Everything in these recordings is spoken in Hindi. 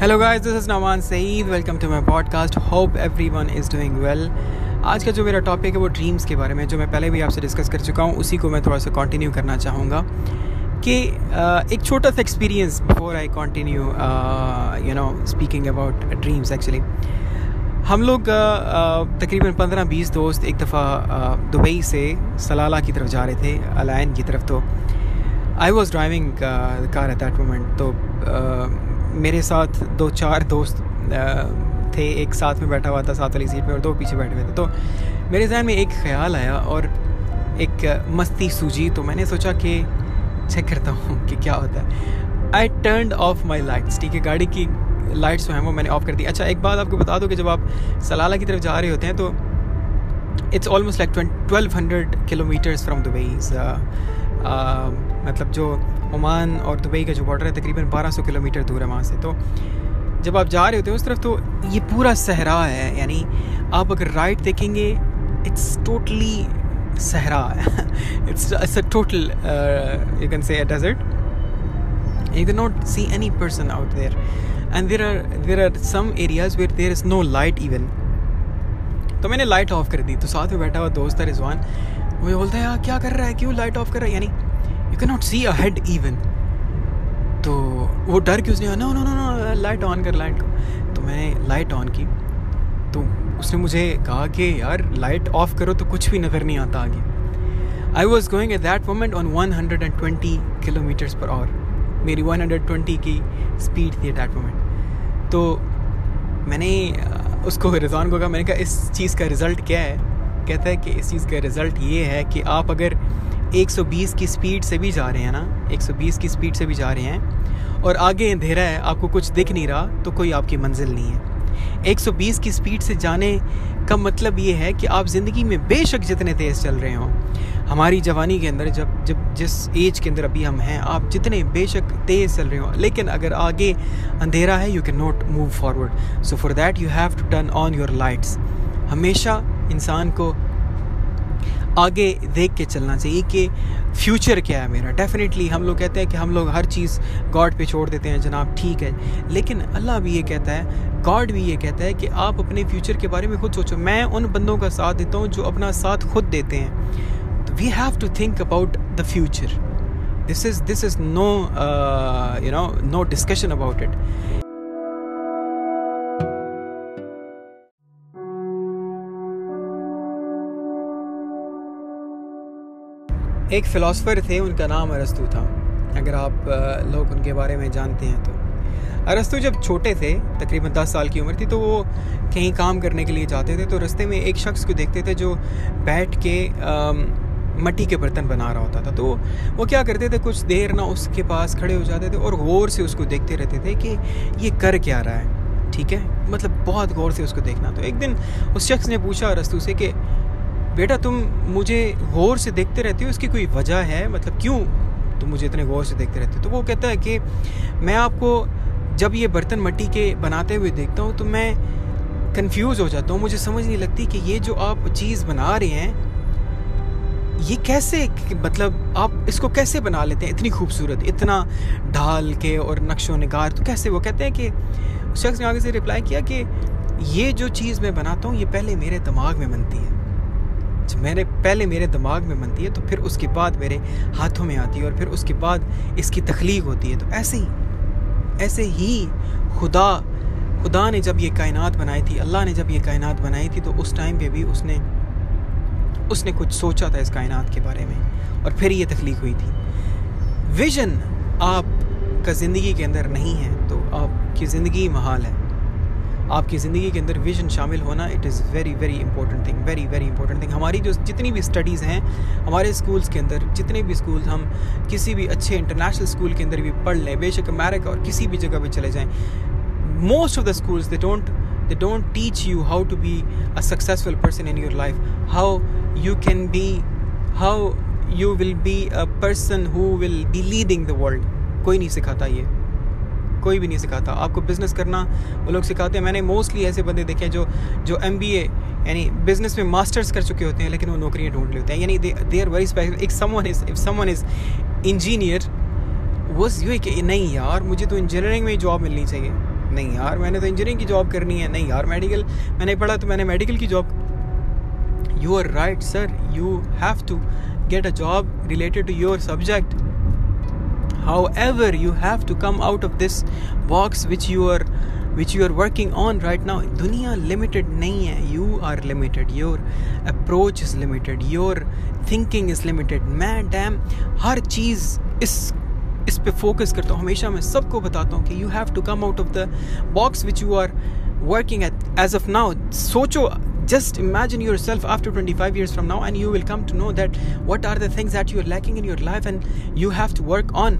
Hello guys this is Nawan Saeed welcome to my podcast hope everyone is doing well आज का जो मेरा टॉपिक है वो ड्रीम्स के बारे में जो मैं पहले भी आपसे डिस्कस कर चुका हूँ उसी को मैं थोड़ा सा कंटिन्यू करना चाहूँगा कि एक छोटा सा experience before I continue you know speaking about dreams actually हम लोग uh, तकरीबन पंद्रह बीस दोस्त एक दफ़ा uh, दुबई से सलाला की तरफ़ जा रहे थे अलायन की तरफ़ तो। I was driving car at that moment तो मेरे साथ दो चार दोस्त थे। एक साथ में बैठा हुआ था साथ वाली सीट में और दो पीछे बैठे हुए थे। तो मेरे जहन में एक ख्याल आया और एक मस्ती सूझी। तो मैंने सोचा कि चेक करता हूँ कि क्या होता है। I turn off my lights ठीक है? गाड़ी की लाइट्स जो हैं वो मैंने ऑफ़ कर दी। अच्छा एक बात आपको बता दो कि जब आप सलाला की तरफ़ जा रहे होते हैं तो it's almost like twelve hundred kilometres from Dubai मतलब जो ओमान और दुबई का जो बॉर्डर है, तकरीबन 1200 किलोमीटर दूर है वहाँ से। तो जब आप जा रहे होते हैं उस तरफ़ तो ये पूरा सहरा है, यानी आप अगर राइट देखेंगे it's totally Sahara it's it's a total you can say desert you cannot see any person out there. And there are there are some areas where there is no light even. तो मैंने लाइट ऑफ़ कर दी तो साथ में बैठा हुआ दोस्त है रिजवान वो बोलता है यार क्या कर रहा है? क्यों लाइट ऑफ़ कर रहा है? यानी you can not see a head even तो वो डर के उसने no no no no light on कर लाइट को तो मैंने लाइट ऑन की। तो उसने मुझे कहा कि, यार लाइट ऑफ़ करो तो कुछ भी नज़र नहीं आता आगे. I was going at that moment on 120 kilometres per hour मेरी 120 की स्पीड थी दैट मोमेंट तो मैंने उसको रिजवान को कहा, मैंने कहा, इस चीज़ का रिज़ल्ट क्या है? कहता है कि इस चीज़ का रिज़ल्ट ये है कि आप अगर 120 की स्पीड से भी जा रहे हैं ना 120 की स्पीड से भी जा रहे हैं और आगे अंधेरा है, आपको कुछ दिख नहीं रहा तो कोई आपकी मंजिल नहीं है। 120 की स्पीड से जाने का मतलब ये है कि आप ज़िंदगी में बेशक जितने तेज़ चल रहे हों, हमारी जवानी के अंदर जब जब जिस एज के अंदर अभी हम हैं, आप जितने बेशक तेज़ चल रहे हो, लेकिन अगर आगे अंधेरा है you can not move forward so for that you have to turn on your lights हमेशा इंसान को आगे देख के चलना चाहिए कि फ्यूचर क्या है मेरा। डेफिनेटली हम लोग कहते हैं कि हम लोग हर चीज़ गॉड पे छोड़ देते हैं, जनाब, ठीक है। लेकिन अल्लाह भी ये कहता है गॉड भी ये कहता है कि आप अपने फ्यूचर के बारे में खुद सोचो। मैं उन बंदों का साथ देता हूँ जो अपना साथ खुद देते हैं। तो we have to think about the future this is this is no you know no discussion about it एक फ़िलासफ़र थे, उनका नाम अरस्तु था। अगर आप लोग उनके बारे में जानते हैं तो। अरस्तु जब छोटे थे, तकरीबन दस साल की उम्र थी तो वो कहीं काम करने के लिए जाते थे तो रास्ते में एक शख्स को देखते थे जो बैठ के मट्टी के बर्तन बना रहा होता था। तो वो क्या करते थे, कुछ देर ना उसके पास खड़े हो जाते थे और गौर से उसको देखते रहते थे कि ये कर क्या रहा है, ठीक है? मतलब बहुत गौर से उसको देखना। तो एक दिन उस शख्स ने पूछा अरस्तु से कि बेटा तुम मुझे गौर से देखते रहते हो, इसकी कोई वजह है? मतलब क्यों तुम मुझे इतने गौर से देखते रहते हो? तो वो कहता है कि मैं आपको जब ये बर्तन मट्टी के बनाते हुए देखता हूँ तो मैं कंफ्यूज हो जाता हूँ। मुझे समझ नहीं लगती कि ये जो आप चीज़ बना रहे हैं, ये कैसे मतलब आप इसको कैसे बना लेते हैं? इतनी खूबसूरत, इतना ढाल के और नक्शो नगार तो कैसे? वो कहते हैं कि उस शख्स ने आगे से रिप्लाई किया कि ये जो चीज़ मैं बनाता हूँ, ये पहले मेरे दिमाग में बनती है। मैंने पहले मेरे दिमाग में बनती है तो फिर उसके बाद मेरे हाथों में आती है और फिर उसके बाद इसकी तख्लीक होती है। तो ऐसे ही ऐसे ही खुदा खुदा ने जब ये कायनात बनाई थी, अल्लाह ने जब ये कायनात बनाई थी तो उस टाइम पे भी उसने उसने कुछ सोचा था इस कायनात के बारे में और फिर ये तख्लीक हुई थी। विजन आप का ज़िंदगी के अंदर नहीं है तो आपकी ज़िंदगी महाल है। आपकी ज़िंदगी के अंदर विजन शामिल होना it is very very important thing very very important thing हमारी जो जितनी भी स्टडीज़ हैं, हमारे स्कूल्स के अंदर, जितने भी स्कूल हम किसी भी अच्छे इंटरनेशनल स्कूल के अंदर भी पढ़ लें, बेशक अमेरिका और किसी भी जगह पर चले जाएँ most of the schools they don't they don't teach you how to be a successful person in your life. How you can be, how you will be a person who will be leading the world. कोई नहीं सिखाता ये। कोई भी नहीं सिखाता। आपको बिज़नेस करना, वो लोग सिखाते हैं। मैंने मोस्टली ऐसे बंदे देखे हैं जो जो एमबीए यानी बिज़नेस में मास्टर्स कर चुके होते हैं, लेकिन वो नौकरियाँ ढूंढ लेते हैं। यानी दे आर वेरी स्पेशल एक someone is if someone is engineer वो यू कि, नहीं यार, मुझे तो इंजीनियरिंग में जॉब मिलनी चाहिए। नहीं यार, मैंने तो इंजीनियरिंग की जॉब करनी है। नहीं यार मेडिकल मैंने पढ़ा तो मैंने मेडिकल की job you are right sir you have to get a job related to your subject however you have to come out of this box which you are which you are working on right now दुनिया limited नहीं है you are limited your approach is limited your thinking is limited मैं डैम हर चीज़ इस इस पे फोकस करता हूँ हमेशा मैं सबको बताता हूँ कि you have to come out of the box which you are working at as of now socho just imagine yourself after 25 years from now and you will come to know that what are the things that you're lacking in your life and you have to work on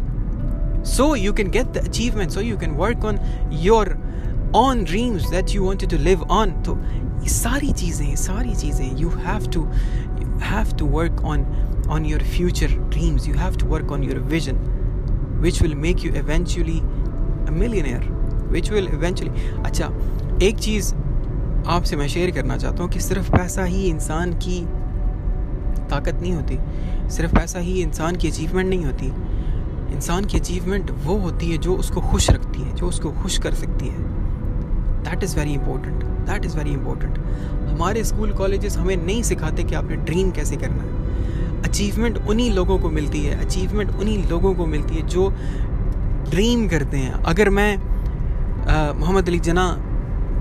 so you can get the achievement so you can work on your own dreams that you wanted to live on तो ये सारी चीज़ें सारी चीज़ें you have to you have to work on on your future dreams you have to work on your vision which will make you eventually a millionaire which will eventually अच्छा एक चीज़ आपसे मैं शेयर करना चाहता हूँ कि सिर्फ़ पैसा ही इंसान की ताकत नहीं होती। सिर्फ़ पैसा ही इंसान की अचीवमेंट नहीं होती। इंसान की अचीवमेंट वो होती है जो उसको खुश रखती है, जो उसको खुश कर सकती है। That is very important that is very important हमारे स्कूल कॉलेजेस हमें नहीं सिखाते कि आपने ड्रीम कैसे करना है। अचीवमेंट उन्हीं लोगों को मिलती है। अचीवमेंट उन्हीं लोगों को मिलती है जो ड्रीम करते हैं। अगर मैं मोहम्मद अली जना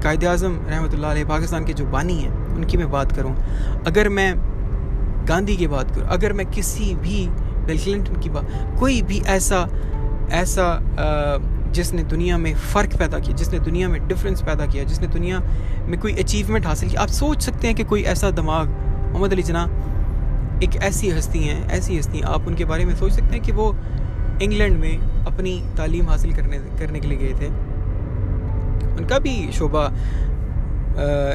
कायद अज़म रहमत पाकिस्तान के जो बानी हैं, उनकी मैं बात करूँ। अगर मैं गांधी की बात करूँ, अगर मैं किसी भी बिल क्लिंटन की बात, कोई भी ऐसा ऐसा जिसने दुनिया में फ़र्क पैदा किया, जिसने दुनिया में डिफरेंस पैदा किया, जिसने दुनिया में कोई अचीवमेंट हासिल की, आप सोच सकते हैं कि कोई ऐसा दिमाग, मोहम्मद अली जना एक ऐसी हस्ती हैं, ऐसी हस्ती आप उनके बारे में सोच सकते हैं कि वो इंग्लैंड में अपनी तालीम हासिल करने करने के लिए गए थे। उनका भी शोबा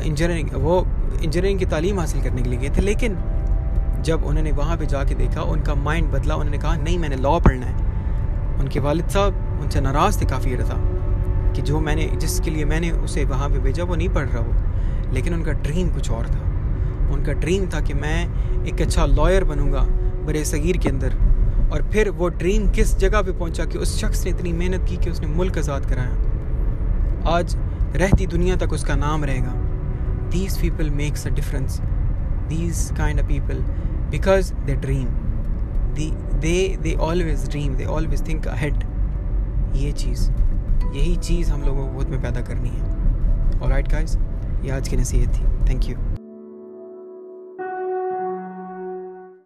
इंजीनियरिंग वो इंजीनियरिंग की तालीम हासिल करने के लिए गए थे, लेकिन जब उन्होंने वहाँ पे जाके देखा, उनका माइंड बदला, उन्होंने कहा, नहीं, मैंने लॉ पढ़ना है। उनके वालिद साहब, उनसे नाराज़ थे काफ़ी था कि जो मैंने, जिसके लिए मैंने उसे वहाँ पे भेजा, वो नहीं पढ़ रहा वो। लेकिन उनका ड्रीम कुछ और था। उनका ड्रीम था कि मैं एक अच्छा लॉयर बनूँगा बड़े सगीर के अंदर। और फिर वो ड्रीम किस जगह पे पहुँचा कि उस शख्स ने इतनी मेहनत की कि उसने मुल्क आज़ाद कराया? आज रहती दुनिया तक उसका नाम रहेगा। These people makes a difference these kind of people because they dream they they always dream they always think ahead ये चीज़, यही चीज़ हम लोगों को खुद में पैदा करनी है। और राइट गाइस ये आज की नसीहत थी. Thank you